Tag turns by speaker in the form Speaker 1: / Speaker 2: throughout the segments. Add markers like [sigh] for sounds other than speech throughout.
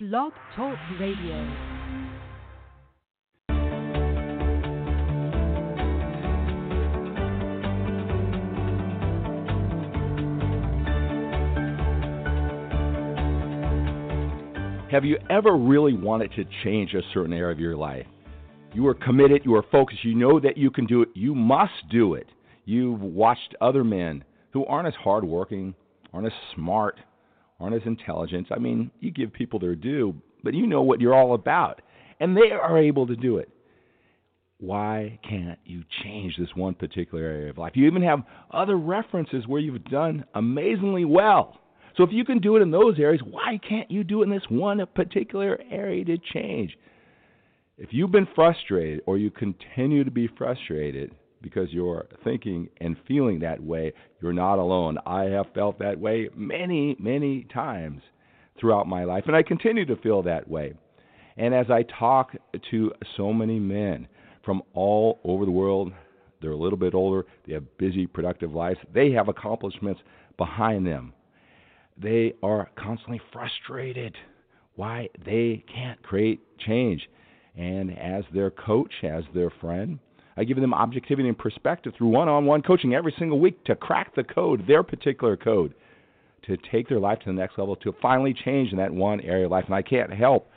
Speaker 1: Blog Talk Radio.
Speaker 2: Have you ever really wanted to change a certain area of your life? You are committed, you are focused, you know that you can do it, you must do it. You've watched other men who aren't as hardworking, aren't as smart, aren't as intelligent. I mean, you give people their due, but you know what you're all about, and they are able to do it. Why can't you change this one particular area of life? You even have other references where you've done amazingly well. So if you can do it in those areas, why can't you do it in this one particular area to change? If you've been frustrated or you continue to be frustrated because you're thinking and feeling that way, you're not alone. I have felt that way many, many times throughout my life, and I continue to feel that way. And as I talk to so many men from all over the world, they're a little bit older, they have busy, productive lives, they have accomplishments behind them they are constantly frustrated why they can't create change. And as their coach, as their friend, I give them objectivity and perspective through one on one coaching every single week to crack the code, their particular code, to take their life to the next level, to finally change in that one area of life. And I can't help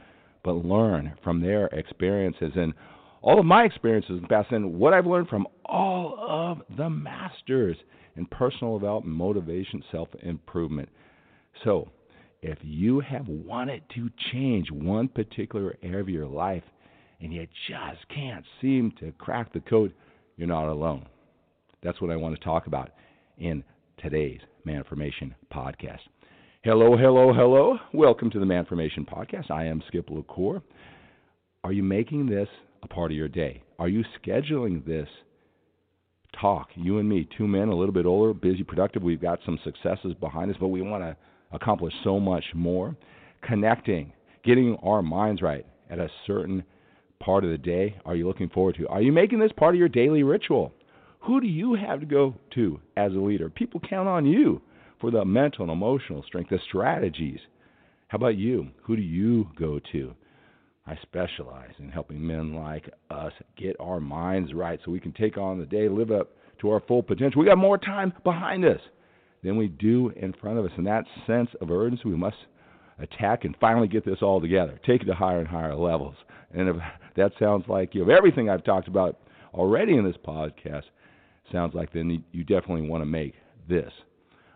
Speaker 2: but learn from their experiences and all of my experiences in the past and what I've learned from all of the masters in personal development, motivation, self improvement. So, if you have wanted to change one particular area of your life and you just can't seem to crack the code, you're not alone. That's what I want to talk about in today's Manformation podcast. Hello, hello, hello. Welcome to the Manformation podcast. I am Skip LaCour. Are you making this a part of your day? Are you scheduling this talk, you and me, two men, a little bit older, busy, productive? We've got some successes behind us, but we want to accomplish so much more. Connecting, getting our minds right at a certain part of the day are you looking forward to? Are you making this part of your daily ritual? Who do you have to go to as a leader? People count on you for the mental and emotional strength, the strategies. How about you? Who do you go to? I specialize in helping men like us get our minds right so we can take on the day, live up to our full potential. We got more time behind us than we do in front of us. And that sense of urgency, we must attack and finally get this all together, take it to higher and higher levels. And if that sounds like you know everything I've talked about already in this podcast sounds like then you definitely want to make this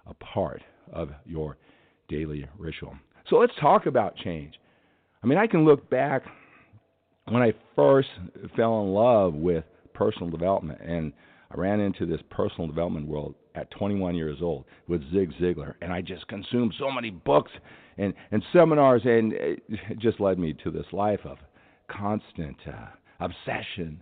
Speaker 2: a part of your daily ritual. So let's talk about change. I mean, I can look back when I first fell in love with personal development and I ran into this personal development world at 21 years old with Zig Ziglar, and I just consumed so many books and, and seminars, and it just led me to this life of constant uh, obsession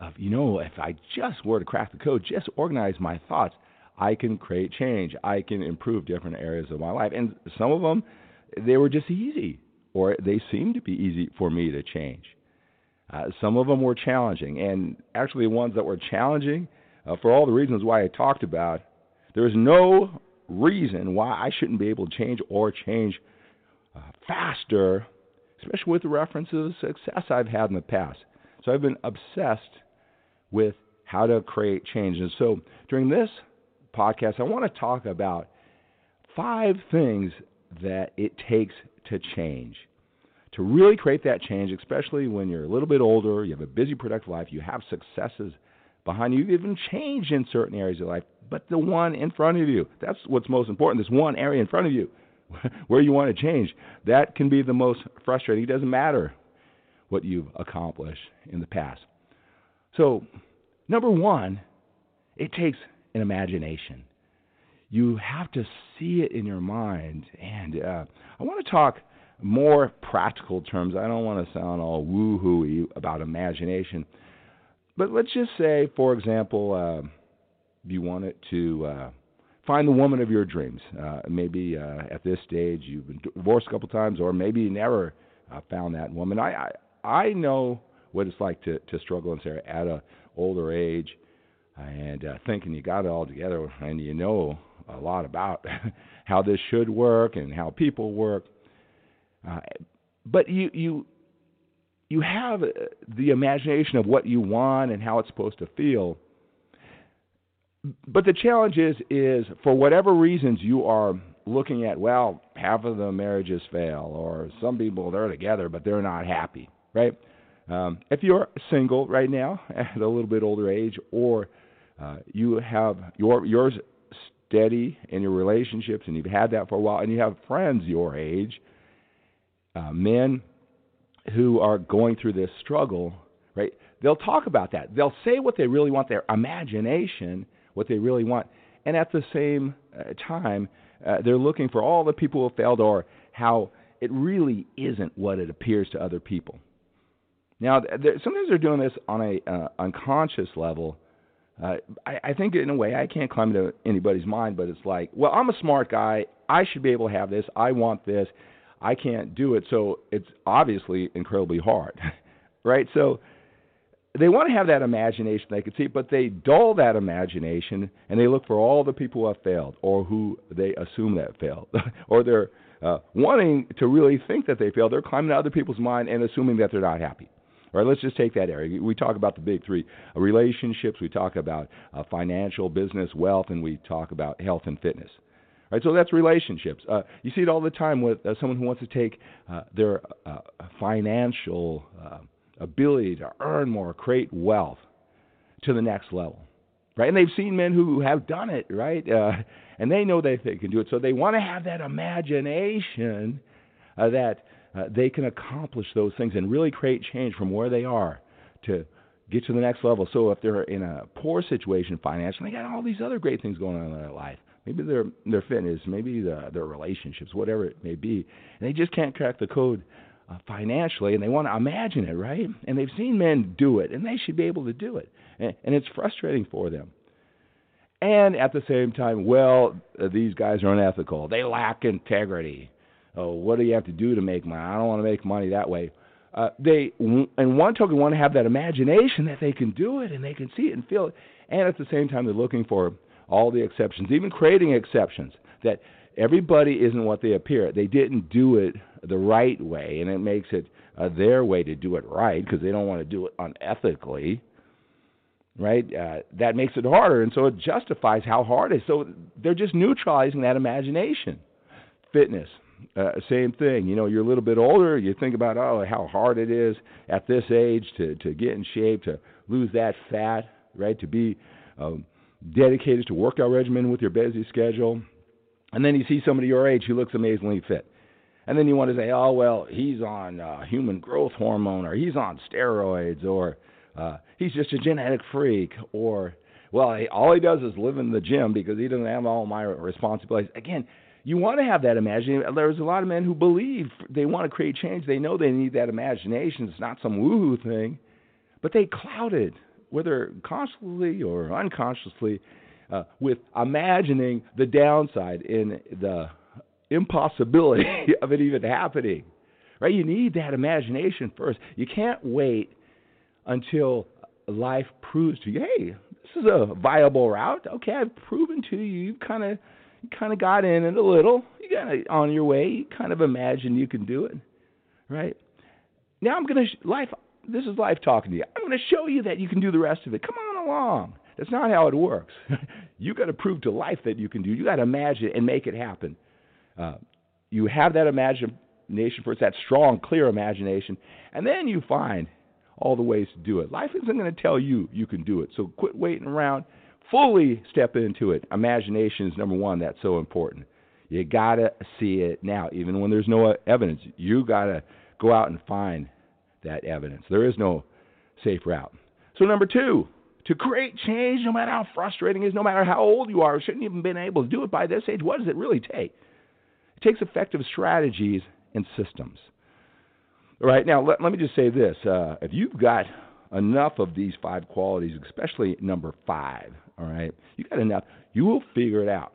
Speaker 2: of, you know, if I just were to crack the code, just organize my thoughts, I can create change. I can improve different areas of my life. And some of them, they were just easy, or they seemed to be easy for me to change. Uh, some of them were challenging, and actually, the ones that were challenging, uh, for all the reasons why I talked about, there is no reason why I shouldn't be able to change or change uh, faster, especially with the reference to the success I've had in the past. So I've been obsessed with how to create change. And so during this podcast, I want to talk about five things that it takes to change. To really create that change, especially when you're a little bit older, you have a busy, productive life, you have successes behind you. You've even changed in certain areas of life, but the one in front of you. That's what's most important. This one area in front of you [laughs] where you want to change. That can be the most frustrating. It doesn't matter what you've accomplished in the past. So, number one, it takes an imagination. You have to see it in your mind. And uh, I want to talk more practical terms. I don't want to sound all woo hoo about imagination. But let's just say, for example, uh, you wanted to uh, find the woman of your dreams. Uh, maybe uh, at this stage you've been divorced a couple times, or maybe you never uh, found that woman. I, I I know what it's like to to struggle and say at a older age and uh, thinking you got it all together and you know a lot about [laughs] how this should work and how people work. Uh, but you you you have uh, the imagination of what you want and how it's supposed to feel. But the challenge is is for whatever reasons you are looking at well half of the marriages fail or some people they're together but they're not happy right? Um, if you're single right now [laughs] at a little bit older age or uh, you have your yours steady in your relationships and you've had that for a while and you have friends your age uh, men who are going through this struggle right? They'll talk about that. They'll say what they really want their imagination what they really want and at the same uh, time uh, they're looking for all the people who have failed or how it really isn't what it appears to other people now sometimes they're doing this on a uh, unconscious level uh, I, I think in a way I can't climb into anybody's mind, but it's like, well, I'm a smart guy. I should be able to have this. I want this. I can't do it. So it's obviously incredibly hard, [laughs] right? So they want to have that imagination they can see, but they dull that imagination and they look for all the people who have failed or who they assume that failed, [laughs] or they're uh, wanting to really think that they failed. They're climbing other people's mind and assuming that they're not happy. All right, let's just take that area. We talk about the big three uh, relationships, we talk about uh, financial, business, wealth, and we talk about health and fitness. All right, so that's relationships. Uh, you see it all the time with uh, someone who wants to take uh, their financial uh, ability to earn more, create wealth to the next level, right? And they've seen men who have done it, right? Uh, and they know that they can do it, so they want to have that imagination uh, that uh, they can accomplish those things and really create change from where they are to get to the next level. So if they're in a poor situation financially, they got all these other great things going on in their life. Maybe their their fitness, maybe the, their relationships, whatever it may be, and they just can't crack the code uh, financially, and they want to imagine it, right? And they've seen men do it, and they should be able to do it, and, and it's frustrating for them. And at the same time, well, uh, these guys are unethical. They lack integrity oh, what do you have to do to make money? I don't want to make money that way. Uh, they, in one token, want to have that imagination that they can do it and they can see it and feel it, and at the same time, they're looking for all the exceptions, even creating exceptions that everybody isn't what they appear. They didn't do it the right way, and it makes it uh, their way to do it right because they don't want to do it unethically. Right? Uh, that makes it harder, and so it justifies how hard it is. So they're just neutralizing that imagination. Fitness uh, same thing. You know, you're a little bit older, you think about oh how hard it is at this age to to get in shape, to lose that fat, right? To be um, dedicated to workout regimen with your busy schedule, and then you see somebody your age who looks amazingly fit, and then you want to say, oh well, he's on uh, human growth hormone, or he's on steroids, or uh, he's just a genetic freak, or well, all he does is live in the gym because he doesn't have all my responsibilities. Again, you want to have that imagination. There's a lot of men who believe they want to create change. They know they need that imagination. It's not some woohoo thing, but they cloud it, whether consciously or unconsciously, uh, with imagining the downside in the impossibility [laughs] of it even happening. Right? You need that imagination first. You can't wait until life proves to you, hey, this is a viable route. Okay, I've proven to you. You've kind of you kind of got in it a little. You got on your way. You kind of imagine you can do it, right? Now I'm gonna life. This is life talking to you. I'm gonna show you that you can do the rest of it. Come on along. That's not how it works. [laughs] you got to prove to life that you can do. You got to imagine and make it happen. Uh, you have that imagination first, that strong, clear imagination, and then you find all the ways to do it. Life isn't going to tell you you can do it. So quit waiting around fully step into it. Imagination is number one. That's so important. You gotta see it now, even when there's no evidence. You gotta go out and find that evidence. There is no safe route. So number two, to create change, no matter how frustrating it is, no matter how old you are, shouldn't even been able to do it by this age. What does it really take? It takes effective strategies and systems. All right, now let, let me just say this. Uh, if you've got enough of these five qualities, especially number five, all right, you got enough, you will figure it out.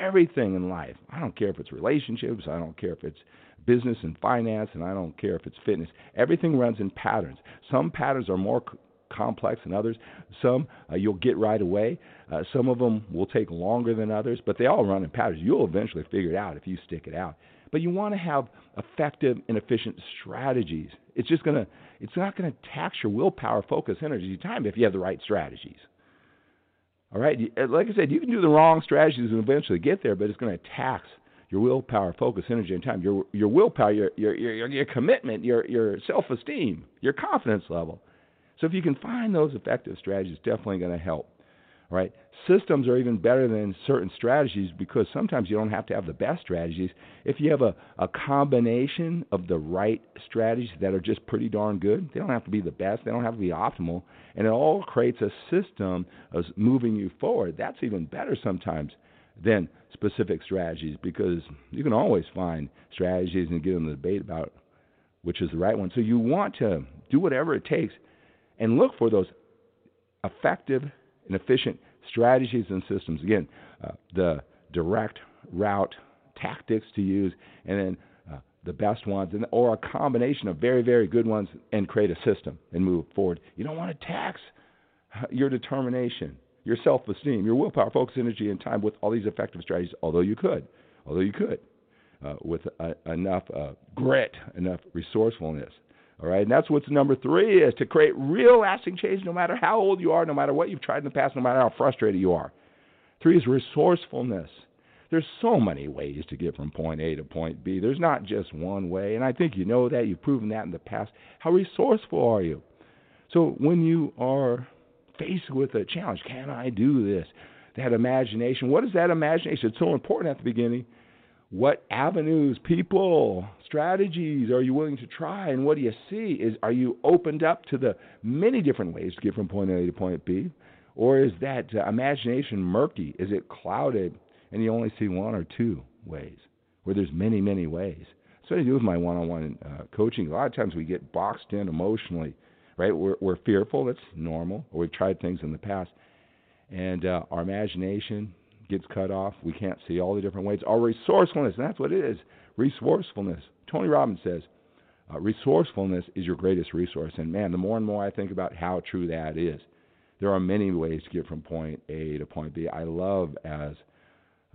Speaker 2: Everything in life. I don't care if it's relationships, I don't care if it's business and finance, and I don't care if it's fitness. Everything runs in patterns. Some patterns are more complex than others. Some uh, you'll get right away. Uh, some of them will take longer than others, but they all run in patterns. You'll eventually figure it out if you stick it out. But you want to have effective and efficient strategies. It's just to it's not to tax your willpower, focus, energy, time if you have the right strategies. All right, uh, like I said, you can do the wrong strategies and eventually get there, but it's going to tax your willpower, focus, energy, and time. Your your willpower, your your your, your commitment, your your self-esteem, your confidence level. So if you can find those effective strategies, it's definitely going to help right? Systems are even better than certain strategies because sometimes you don't have to have the best strategies. If you have a, a combination of the right strategies that are just pretty darn good, they don't have to be the best, they don't have to be optimal, and it all creates a system of moving you forward. That's even better sometimes than specific strategies because you can always find strategies and get in the debate about which is the right one. So you want to do whatever it takes and look for those effective and efficient strategies and systems. Again, uh, the direct route tactics to use, and then uh, the best ones, and, or a combination of very, very good ones, and create a system and move forward. You don't want to tax uh, your determination, your self esteem, your willpower, focus, energy, and time with all these effective strategies, although you could. Although you could. Uh, with uh, enough uh, grit, enough resourcefulness, all right, and that's what's number three is to create real lasting change no matter how old you are, no matter what you've tried in the past, no matter how frustrated you are. Three is resourcefulness. There's so many ways to get from point A to point B. There's not just one way, and I think you know that. You've proven that in the past. How resourceful are you? So when you are faced with a challenge, can I do this? That imagination. What is that imagination? It's so important at the beginning what avenues, people, strategies are you willing to try? And what do you see? Is are you opened up to the many different ways to get from point A to point B, or is that uh, imagination murky? Is it clouded, and you only see one or two ways, where there's many, many ways? What I do with my one-on-one uh, coaching. A lot of times we get boxed in emotionally, right? We're, we're fearful. That's normal. Or we've tried things in the past, and uh, our imagination gets cut off. We can't see all the different ways. Our resourcefulness, and that's what it is resourcefulness. Tony Robbins says, uh, resourcefulness is your greatest resource. And man, the more and more I think about how true that is, there are many ways to get from point A to point B. I love as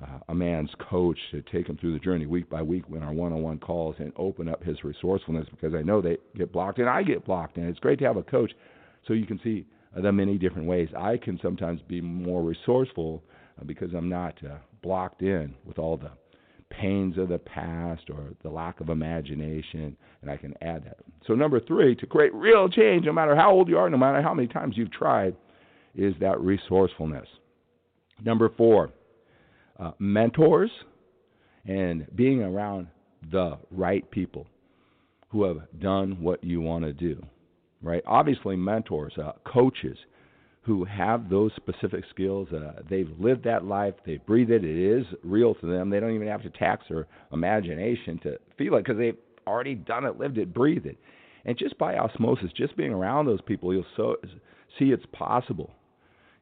Speaker 2: uh, a man's coach to take him through the journey week by week when our one-on-one calls and open up his resourcefulness because I know they get blocked and I get blocked and it's great to have a coach so you can see the many different ways. I can sometimes be more resourceful because I'm not uh, blocked in with all the pains of the past or the lack of imagination, and I can add that. So, number three, to create real change, no matter how old you are, no matter how many times you've tried, is that resourcefulness. Number four, uh, mentors and being around the right people who have done what you want to do. Right? Obviously, mentors, uh, coaches, who have those specific skills. Uh, they've lived that life. They breathe it. It is real to them. They don't even have to tax their imagination to feel it because they've already done it, lived it, breathed it. And just by osmosis, just being around those people, you'll so, see it's possible.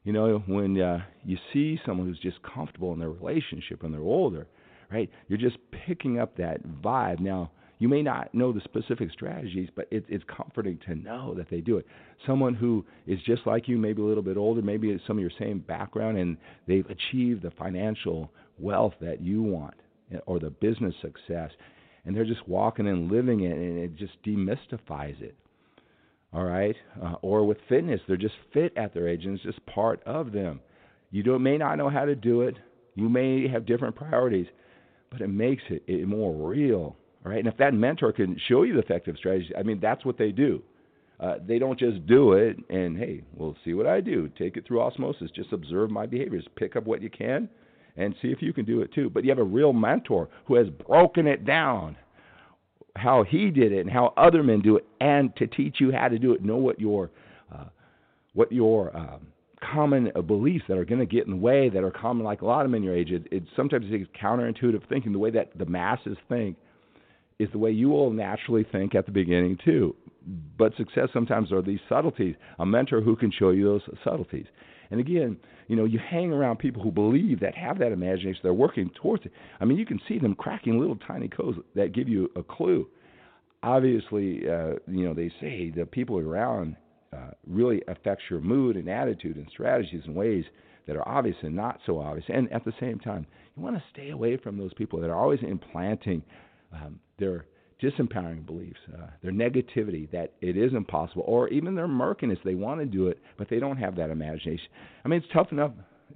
Speaker 2: You know, when uh, you see someone who's just comfortable in their relationship and they're older, right? You're just picking up that vibe. Now, you may not know the specific strategies, but it, it's comforting to know that they do it. Someone who is just like you, maybe a little bit older, maybe some of your same background, and they've achieved the financial wealth that you want or the business success, and they're just walking and living it, and it just demystifies it. All right, uh, or with fitness, they're just fit at their age, and it's just part of them. You don't, may not know how to do it. You may have different priorities, but it makes it, it more real right? And if that mentor can show you the effective strategy, I mean, that's what they do. Uh, they don't just do it and hey, we'll see what I do. Take it through osmosis. Just observe my behaviors. Pick up what you can, and see if you can do it too. But you have a real mentor who has broken it down, how he did it and how other men do it, and to teach you how to do it. Know what your uh, what your um, common uh, beliefs that are going to get in the way that are common, like a lot of men your age. It, it sometimes it's counterintuitive thinking, the way that the masses think is the way you will naturally think at the beginning too. But success sometimes are these subtleties. A mentor who can show you those subtleties. And again, you know, you hang around people who believe that have that imagination, they're working towards it. I mean, you can see them cracking little tiny codes that give you a clue. Obviously, uh, you know, they say the people around uh, really affects your mood and attitude and strategies in ways that are obvious and not so obvious. And at the same time, you want to stay away from those people that are always implanting um, their disempowering beliefs, uh, their negativity that it is impossible, or even their murkiness. They want to do it, but they don't have that imagination. I mean, it's tough enough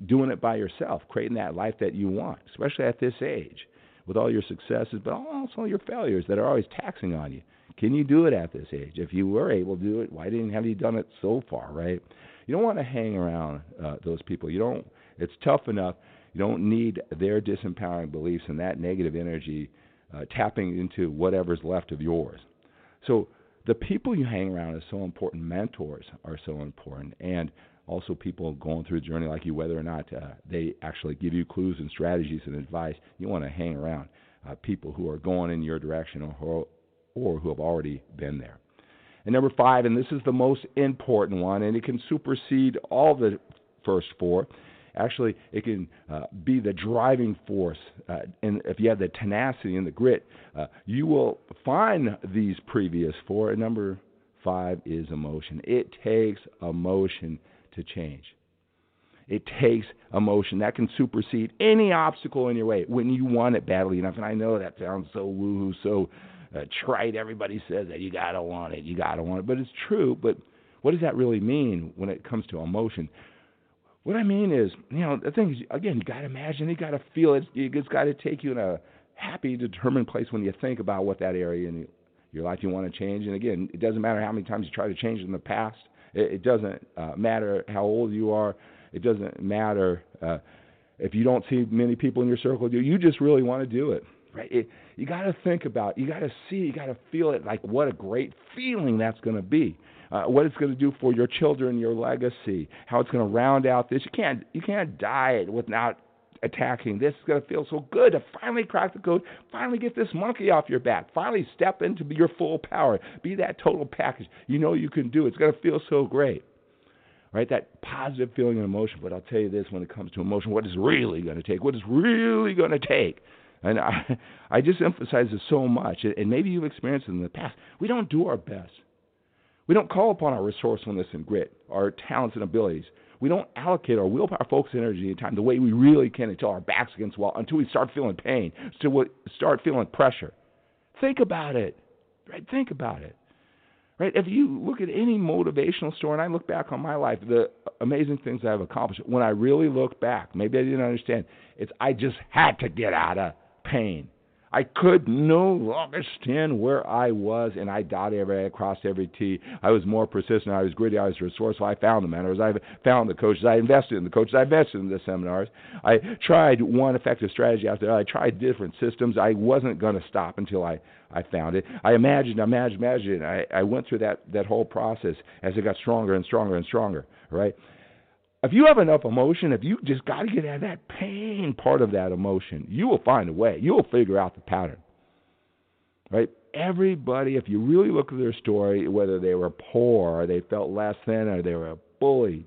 Speaker 2: doing it by yourself, creating that life that you want, especially at this age, with all your successes, but also your failures that are always taxing on you. Can you do it at this age? If you were able to do it, why didn't have you done it so far, right? You don't want to hang around uh, those people. You don't. It's tough enough. You don't need their disempowering beliefs and that negative energy uh, tapping into whatever's left of yours. So the people you hang around is so important. Mentors are so important, and also people going through a journey like you, whether or not uh, they actually give you clues and strategies and advice. You want to hang around uh, people who are going in your direction or, or who have already been there. And number five, and this is the most important one, and it can supersede all the first four, Actually, it can uh, be the driving force. Uh, and if you have the tenacity and the grit, uh, you will find these previous four. And number five is emotion. It takes emotion to change. It takes emotion that can supersede any obstacle in your way when you want it badly enough. And I know that sounds so woohoo, so uh, trite. Everybody says that you gotta want it, you gotta want it, but it's true. But what does that really mean when it comes to emotion? What I mean is, you know, the thing is, again, you got to imagine, you got to feel it. It's got to take you in a happy, determined place when you think about what that area in your life you want to change. And again, it doesn't matter how many times you try to change in the past. It, it doesn't uh, matter how old you are. It doesn't matter uh, if you don't see many people in your circle do. You just really want to do it, right? It, you got to think about. You got to see. You got to feel it. Like what a great feeling that's going to be uh, what it's going to do for your children, your legacy, how it's going to round out this. You can't you can't die without attacking. This is going to feel so good to finally crack the code, finally get this monkey off your back, finally step into your full power, be that total package. You know you can do. It. It's going to feel so great. Right, that positive feeling and emotion. But I'll tell you this: when it comes to emotion, what is really going to take? What is really going to take? And [laughs] I, I just emphasize this so much. And maybe you've experienced it in the past. We don't do our best. We don't call upon our resourcefulness and grit, our talents and abilities. We don't allocate our willpower, focus, energy, and time the way we really can until our back's against the wall, until we start feeling pain, until we start feeling pressure. Think about it. Right? Think about it. Right? If you look at any motivational story, and I look back on my life, the amazing things I've accomplished, when I really look back, maybe I didn't understand, it's I just had to get out of pain. I could no longer stand where I was, and I dotted every I crossed every T. I was more persistent. I was gritty. I was resourceful. I found the mentors. I found the coaches. I invested in the coaches. I invested in the seminars. I tried one effective strategy after I tried different systems. I wasn't going to stop until I I found it. I imagined, imagined, imagined. I, I went through that that whole process as it got stronger and stronger and stronger. Right. If you have enough emotion, if you just got to get out of that pain part of that emotion, you will find a way. You will figure out the pattern. Right? Everybody, if you really look at their story, whether they were poor or they felt less than or they were bullied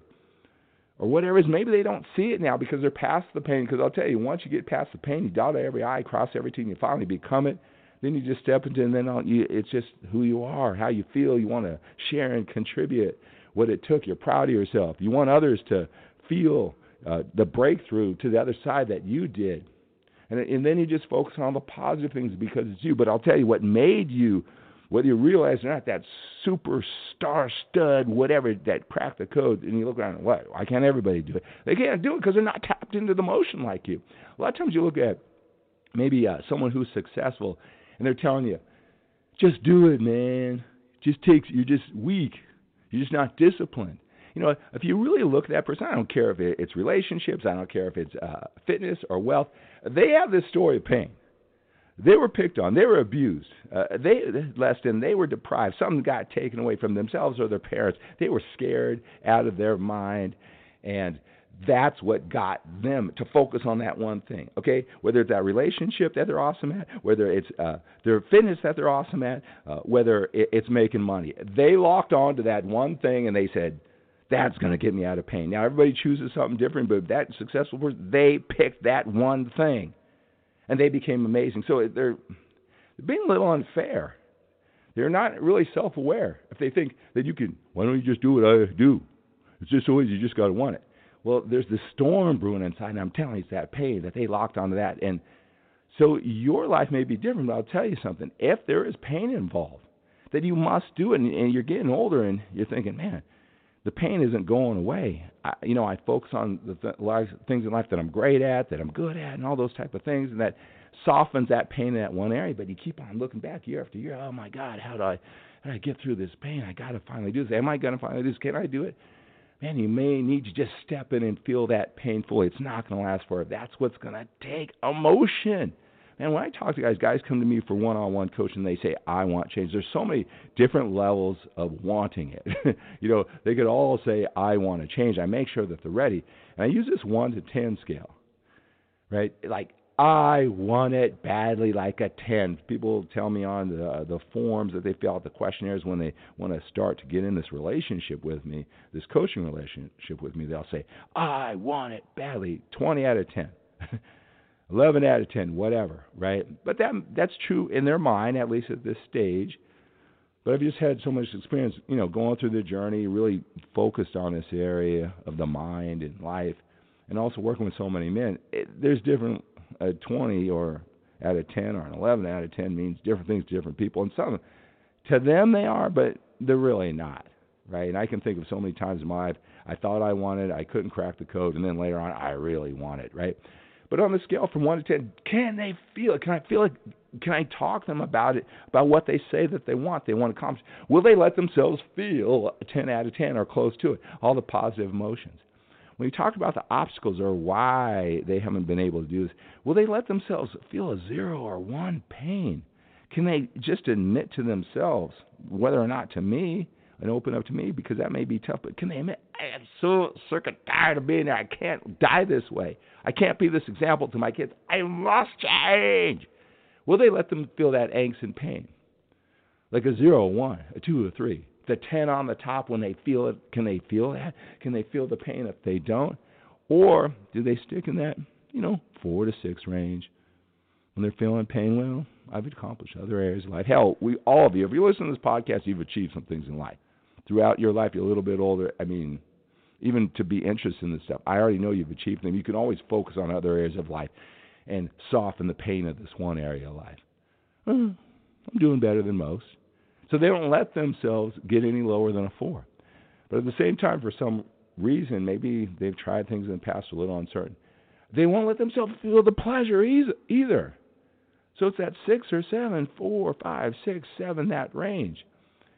Speaker 2: or whatever it is, maybe they don't see it now because they're past the pain. Because I'll tell you, once you get past the pain, you dot every I, cross every T, and you finally become it. Then you just step into, it and then you, it's just who you are, how you feel. You want to share and contribute what it took. You're proud of yourself. You want others to feel uh, the breakthrough to the other side that you did. And, and then you just focus on the positive things because it's you. But I'll tell you what made you, whether you realize or not, that super star stud, whatever, that cracked the code, and you look around what? Why can't everybody do it? They can't do it because they're not tapped into the motion like you. A lot of times you look at maybe uh, someone who's successful and they're telling you, just do it, man. Just takes, you're just weak. You're just not disciplined. You know, if you really look at that person, I don't care if it's relationships, I don't care if it's uh, fitness or wealth. They have this story of pain. They were picked on. They were abused. Uh, they less than they were deprived. Something got taken away from themselves or their parents. They were scared out of their mind, and that's what got them to focus on that one thing. Okay, whether it's that relationship that they're awesome at, whether it's uh, their fitness that they're awesome at, uh, whether it's making money, they locked on to that one thing and they said, "That's going to get me out of pain." Now everybody chooses something different, but that successful person, they picked that one thing, and they became amazing. So they're, being a little unfair. They're not really self-aware. If they think that you can, why don't you just do what I do? It's just so easy. You just got to want it. Well, there's this storm brewing inside, and I'm telling you, it's that pain that they locked onto that. And so your life may be different, but I'll tell you something. If there is pain involved, that you must do it, and, and you're getting older, and you're thinking, man, the pain isn't going away. I, you know, I focus on the th- life, things in life that I'm great at, that I'm good at, and all those type of things, and that softens that pain in that one area. But you keep on looking back year after year. Oh my God, how do I, how do I get through this pain? I got to finally do this. Am I going to finally do this? Can I do it? Man, you may need to just step in and feel that painfully. It's not going to last forever. That's what's going to take emotion. And when I talk to guys, guys come to me for one-on-one coaching. They say, "I want change." There's so many different levels of wanting it. [laughs] you know, they could all say, "I want to change." I make sure that they're ready, and I use this one to ten scale. Right, like I want it badly, like a 10. People tell me on the the forms that they fill out the questionnaires when they want to start to get in this relationship with me, this coaching relationship with me. They'll say, "I want it badly." 20 out of 10, [laughs] 11 out of 10, whatever, right? But that that's true in their mind, at least at this stage. But I've just had so much experience, you know, going through the journey, really focused on this area of the mind and life, and also working with so many men. It, there's different a 20 or out of 10 or an 11 out of 10 means different things to different people. And some, to them, they are, but they're really not, right? And I can think of so many times in my life I thought I wanted, I couldn't crack the code, and then later on I really want it, right? But on the scale from one to ten, can they feel it? Can I feel it? Can I talk to them about it, about what they say that they want, they want to accomplish? Will they let themselves feel 10 out of 10 or close to it? All the positive emotions when you talk about the obstacles or why they haven't been able to do this, will they let themselves feel a zero or one pain? Can they just admit to themselves, whether or not to me, and open up to me because that may be tough, but can they admit, I am so sick and tired of being there. I can't die this way. I can't be this example to my kids. I must change. Will they let them feel that angst and pain? Like a zero, a one, a two, a three the 10 on the top when they feel it can they feel that? Can they feel the pain? If they don't or do they stick in that you know 4 to 6 range? When they're feeling pain well I've accomplished other areas of life. Hell we all of you if you listen to this podcast you've achieved some things in life. Throughout your life you're a little bit older. I mean even to be interested in this stuff I already know you've achieved them. You can always focus on other areas of life and soften the pain of this one area of life. [sighs] I'm doing better than most so they don't let themselves get any lower than a four. But at the same time, for some reason, maybe they've tried things in the past a little uncertain, they won't let themselves feel the pleasure either. So it's that six or seven, four, five, six, seven, that range.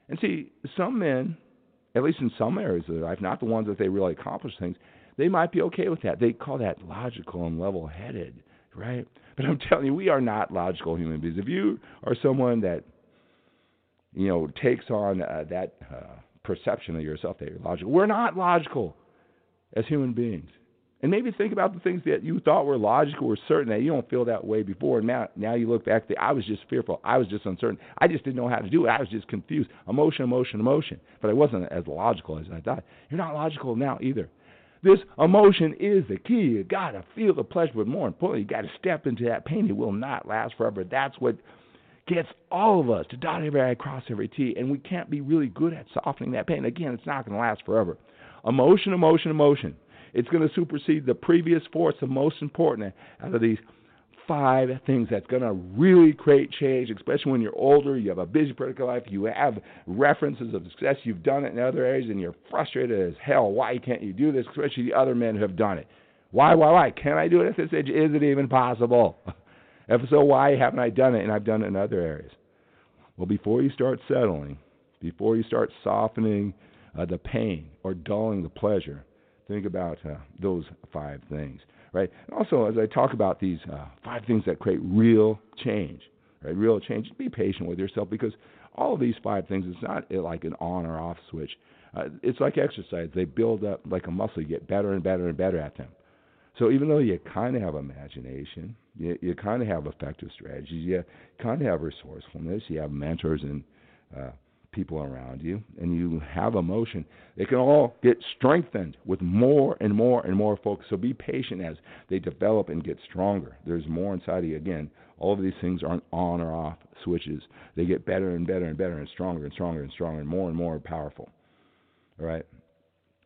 Speaker 2: And see, some men, at least in some areas of their life, not the ones that they really accomplish things, they might be okay with that. They call that logical and level headed, right? But I'm [laughs] telling you, we are not logical human beings. If you are someone that you know, takes on uh, that uh, perception of yourself that you're logical. We're not logical as human beings. And maybe think about the things that you thought were logical or certain that you don't feel that way before. And now, now you look back, I was just fearful. I was just uncertain. I just didn't know how to do it. I was just confused. Emotion, emotion, emotion. But I wasn't as logical as I thought. You're not logical now either. This emotion is the key. You got to feel the pleasure, but more importantly, you got to step into that pain. It will not last forever. That's what gets all of us to dot every I, cross every T, and we can't be really good at softening that pain. Again, it's not going to last forever. Emotion, emotion, emotion. It's going to supersede the previous four. It's the most important out of these five things that's going to really create change, especially when you're older, you have a busy political life, you have references of success, you've done it in other areas, and you're frustrated as hell. Why can't you do this, especially the other men who have done it? Why, why, why? Can I do it at this age? Is it even possible? [laughs] If so, why haven't I done it? And I've done it in other areas. Well, before you start settling, before you start softening uh, the pain or dulling the pleasure, think about uh, those five things, right? And also, as I talk about these uh, five things that create real change, right? Real change. Be patient with yourself because all of these five things, it's not like an on or off switch. Uh, it's like exercise; they build up like a muscle. You get better and better and better at them. So even though you kind of have imagination, you, you kind of have effective strategies, you kind of have resourcefulness, you have mentors and uh, people around you, and you have emotion, they can all get strengthened with more and more and more focus. So be patient as they develop and get stronger. There's more inside of you. Again, all of these things aren't on or off switches. They get better and better and better and stronger and stronger and stronger and more and more powerful. All right.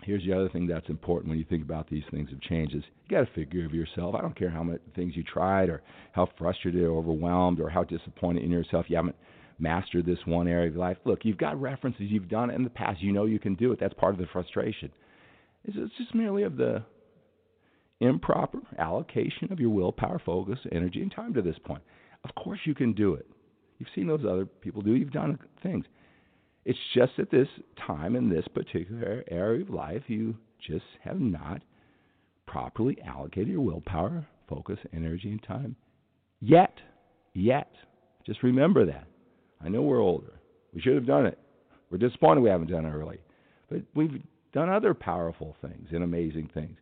Speaker 2: Here's the other thing that's important when you think about these things of change is you got to figure of yourself. I don't care how many things you tried or how frustrated or overwhelmed or how disappointed in yourself you haven't mastered this one area of life. Look, you've got references, you've done it in the past, you know you can do it. That's part of the frustration. It's just merely of the improper allocation of your willpower, focus, energy, and time to this point. Of course, you can do it. You've seen those other people do. You've done things. It's just at this time in this particular area of life, you just have not properly allocated your willpower, focus, energy, and time yet. Yet. Just remember that. I know we're older. We should have done it. We're disappointed we haven't done it early. But we've done other powerful things and amazing things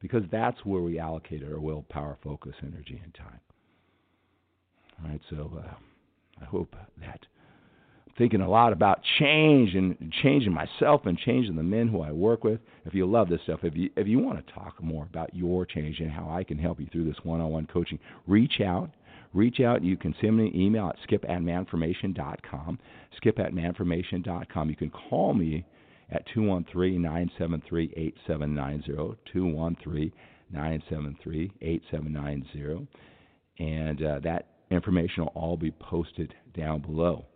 Speaker 2: because that's where we allocated our willpower, focus, energy, and time. All right, so uh, I hope that thinking a lot about change and changing myself and changing the men who I work with. If you love this stuff, if you if you want to talk more about your change and how I can help you through this one-on-one coaching, reach out reach out. You can send me an email at skip at manformation.com. Skip at manformation.com. You can call me at 213 973 8790. 213 973 8790. And uh, that information will all be posted down below.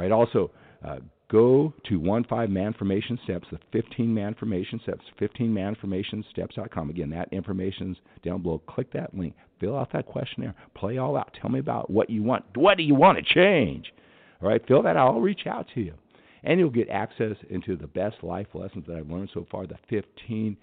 Speaker 2: Right. Also, uh, go to 15 Man Formation Steps, the 15 man formation Steps, 15manformationsteps.com. Again, that information's down below. Click that link, fill out that questionnaire, play all out. Tell me about what you want. What do you want to change? All right, fill that out. I'll reach out to you. And you'll get access into the best life lessons that I've learned so far, the 15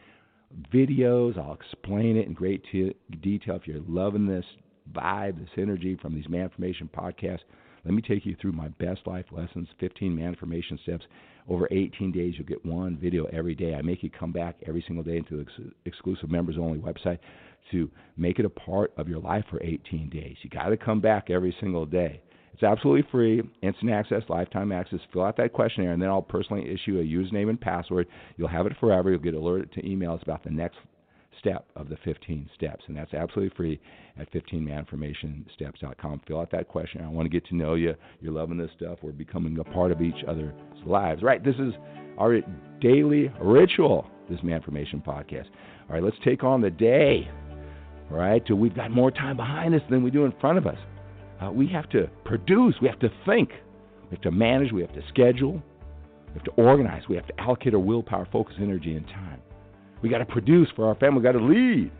Speaker 2: videos. I'll explain it in great t- detail. If you're loving this vibe, this energy from these man formation podcasts, let me take you through my best life lessons, 15 Manformation steps. Over 18 days, you'll get one video every day. I make you come back every single day into the ex- exclusive members only website to make it a part of your life for 18 days. You got to come back every single day. It's absolutely free, instant access, lifetime access. Fill out that questionnaire, and then I'll personally issue a username and password. You'll have it forever. You'll get alerted to emails about the next step of the 15 steps, and that's absolutely free at 15manformationsteps.com. Fill out that question. I want to get to know you. You're loving this stuff. We're becoming a part of each other's lives. Right, this is our daily ritual, this Manformation podcast. All right, let's take on the day. All right, till we've got more time behind us than we do in front of us. Uh, we have to produce. We have to think. We have to manage. We have to schedule. We have to organize. We have to allocate our willpower, focus, energy, and time. We got to produce for our family. We got to lead.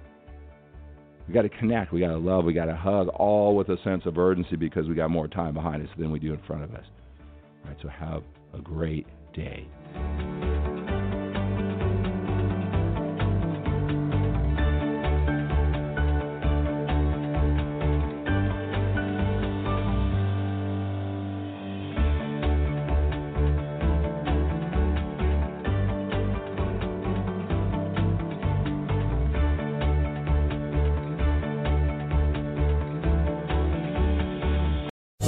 Speaker 2: We got to connect. We got to love. We got to hug, all with a sense of urgency because we got more time behind us than we do in front of us. All right, so have a great day.